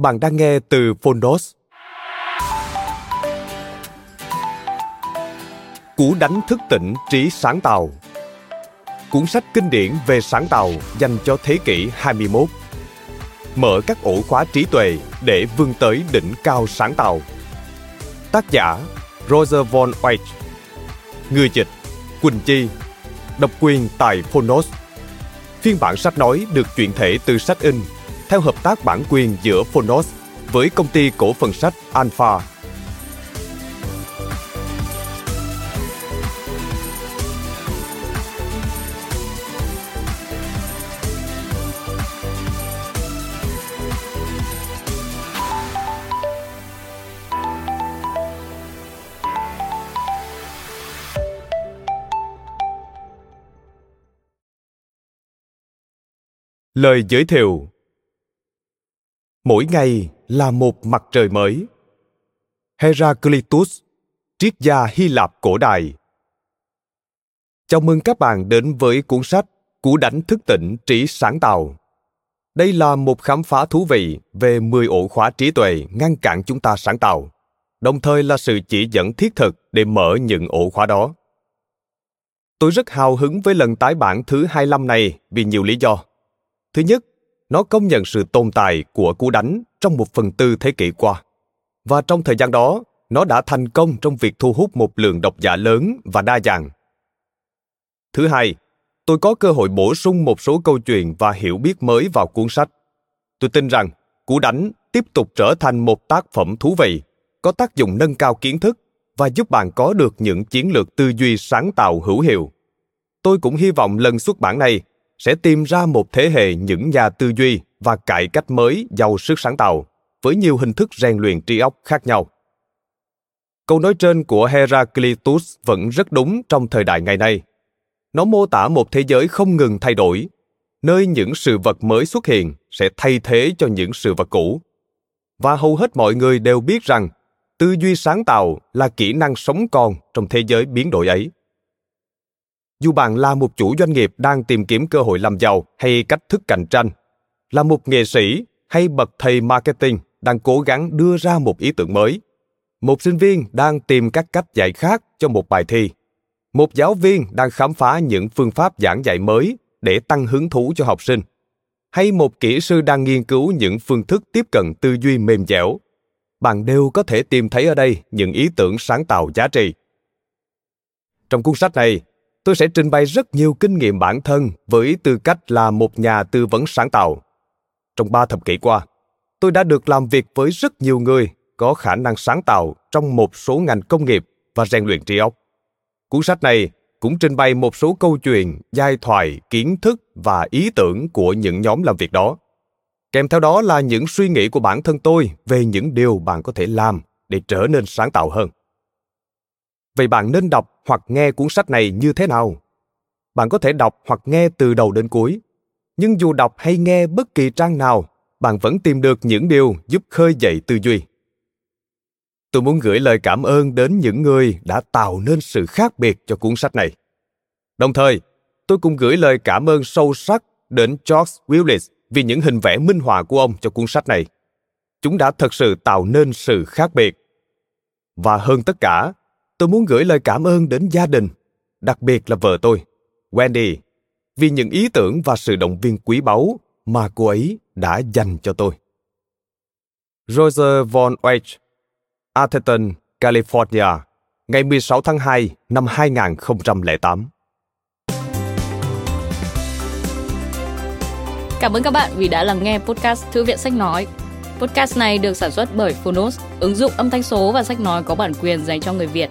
Bạn đang nghe từ Phonos. Cú đánh thức tỉnh trí sáng tạo. Cuốn sách kinh điển về sáng tạo dành cho thế kỷ 21 Mở các ổ khóa trí tuệ để vươn tới đỉnh cao sáng tạo. Tác giả Roger von Weich Người dịch Quỳnh Chi. Độc quyền tại Phonos Phiên bản sách nói được chuyển thể từ sách in theo hợp tác bản quyền giữa Phonos với công ty cổ phần sách Alpha. Lời giới thiệu mỗi ngày là một mặt trời mới heraclitus triết gia hy lạp cổ đại chào mừng các bạn đến với cuốn sách cú đánh thức tỉnh trí sáng tạo đây là một khám phá thú vị về 10 ổ khóa trí tuệ ngăn cản chúng ta sáng tạo, đồng thời là sự chỉ dẫn thiết thực để mở những ổ khóa đó. Tôi rất hào hứng với lần tái bản thứ 25 này vì nhiều lý do. Thứ nhất, nó công nhận sự tồn tại của cú đánh trong một phần tư thế kỷ qua. Và trong thời gian đó, nó đã thành công trong việc thu hút một lượng độc giả lớn và đa dạng. Thứ hai, tôi có cơ hội bổ sung một số câu chuyện và hiểu biết mới vào cuốn sách. Tôi tin rằng cú đánh tiếp tục trở thành một tác phẩm thú vị, có tác dụng nâng cao kiến thức và giúp bạn có được những chiến lược tư duy sáng tạo hữu hiệu. Tôi cũng hy vọng lần xuất bản này sẽ tìm ra một thế hệ những nhà tư duy và cải cách mới giàu sức sáng tạo với nhiều hình thức rèn luyện trí óc khác nhau. Câu nói trên của Heraclitus vẫn rất đúng trong thời đại ngày nay. Nó mô tả một thế giới không ngừng thay đổi, nơi những sự vật mới xuất hiện sẽ thay thế cho những sự vật cũ. Và hầu hết mọi người đều biết rằng tư duy sáng tạo là kỹ năng sống còn trong thế giới biến đổi ấy dù bạn là một chủ doanh nghiệp đang tìm kiếm cơ hội làm giàu hay cách thức cạnh tranh, là một nghệ sĩ hay bậc thầy marketing đang cố gắng đưa ra một ý tưởng mới. Một sinh viên đang tìm các cách dạy khác cho một bài thi. Một giáo viên đang khám phá những phương pháp giảng dạy mới để tăng hứng thú cho học sinh. Hay một kỹ sư đang nghiên cứu những phương thức tiếp cận tư duy mềm dẻo. Bạn đều có thể tìm thấy ở đây những ý tưởng sáng tạo giá trị. Trong cuốn sách này tôi sẽ trình bày rất nhiều kinh nghiệm bản thân với tư cách là một nhà tư vấn sáng tạo. Trong ba thập kỷ qua, tôi đã được làm việc với rất nhiều người có khả năng sáng tạo trong một số ngành công nghiệp và rèn luyện trí óc. Cuốn sách này cũng trình bày một số câu chuyện, giai thoại, kiến thức và ý tưởng của những nhóm làm việc đó. Kèm theo đó là những suy nghĩ của bản thân tôi về những điều bạn có thể làm để trở nên sáng tạo hơn. Vậy bạn nên đọc hoặc nghe cuốn sách này như thế nào? Bạn có thể đọc hoặc nghe từ đầu đến cuối. Nhưng dù đọc hay nghe bất kỳ trang nào, bạn vẫn tìm được những điều giúp khơi dậy tư duy. Tôi muốn gửi lời cảm ơn đến những người đã tạo nên sự khác biệt cho cuốn sách này. Đồng thời, tôi cũng gửi lời cảm ơn sâu sắc đến George Willis vì những hình vẽ minh họa của ông cho cuốn sách này. Chúng đã thật sự tạo nên sự khác biệt. Và hơn tất cả, tôi muốn gửi lời cảm ơn đến gia đình, đặc biệt là vợ tôi. Wendy vì những ý tưởng và sự động viên quý báu mà cô ấy đã dành cho tôi. Roger von Weich, Atherton, California, ngày 16 tháng 2 năm 2008. Cảm ơn các bạn vì đã lắng nghe podcast Thư viện Sách Nói. Podcast này được sản xuất bởi Phonos, ứng dụng âm thanh số và sách nói có bản quyền dành cho người Việt.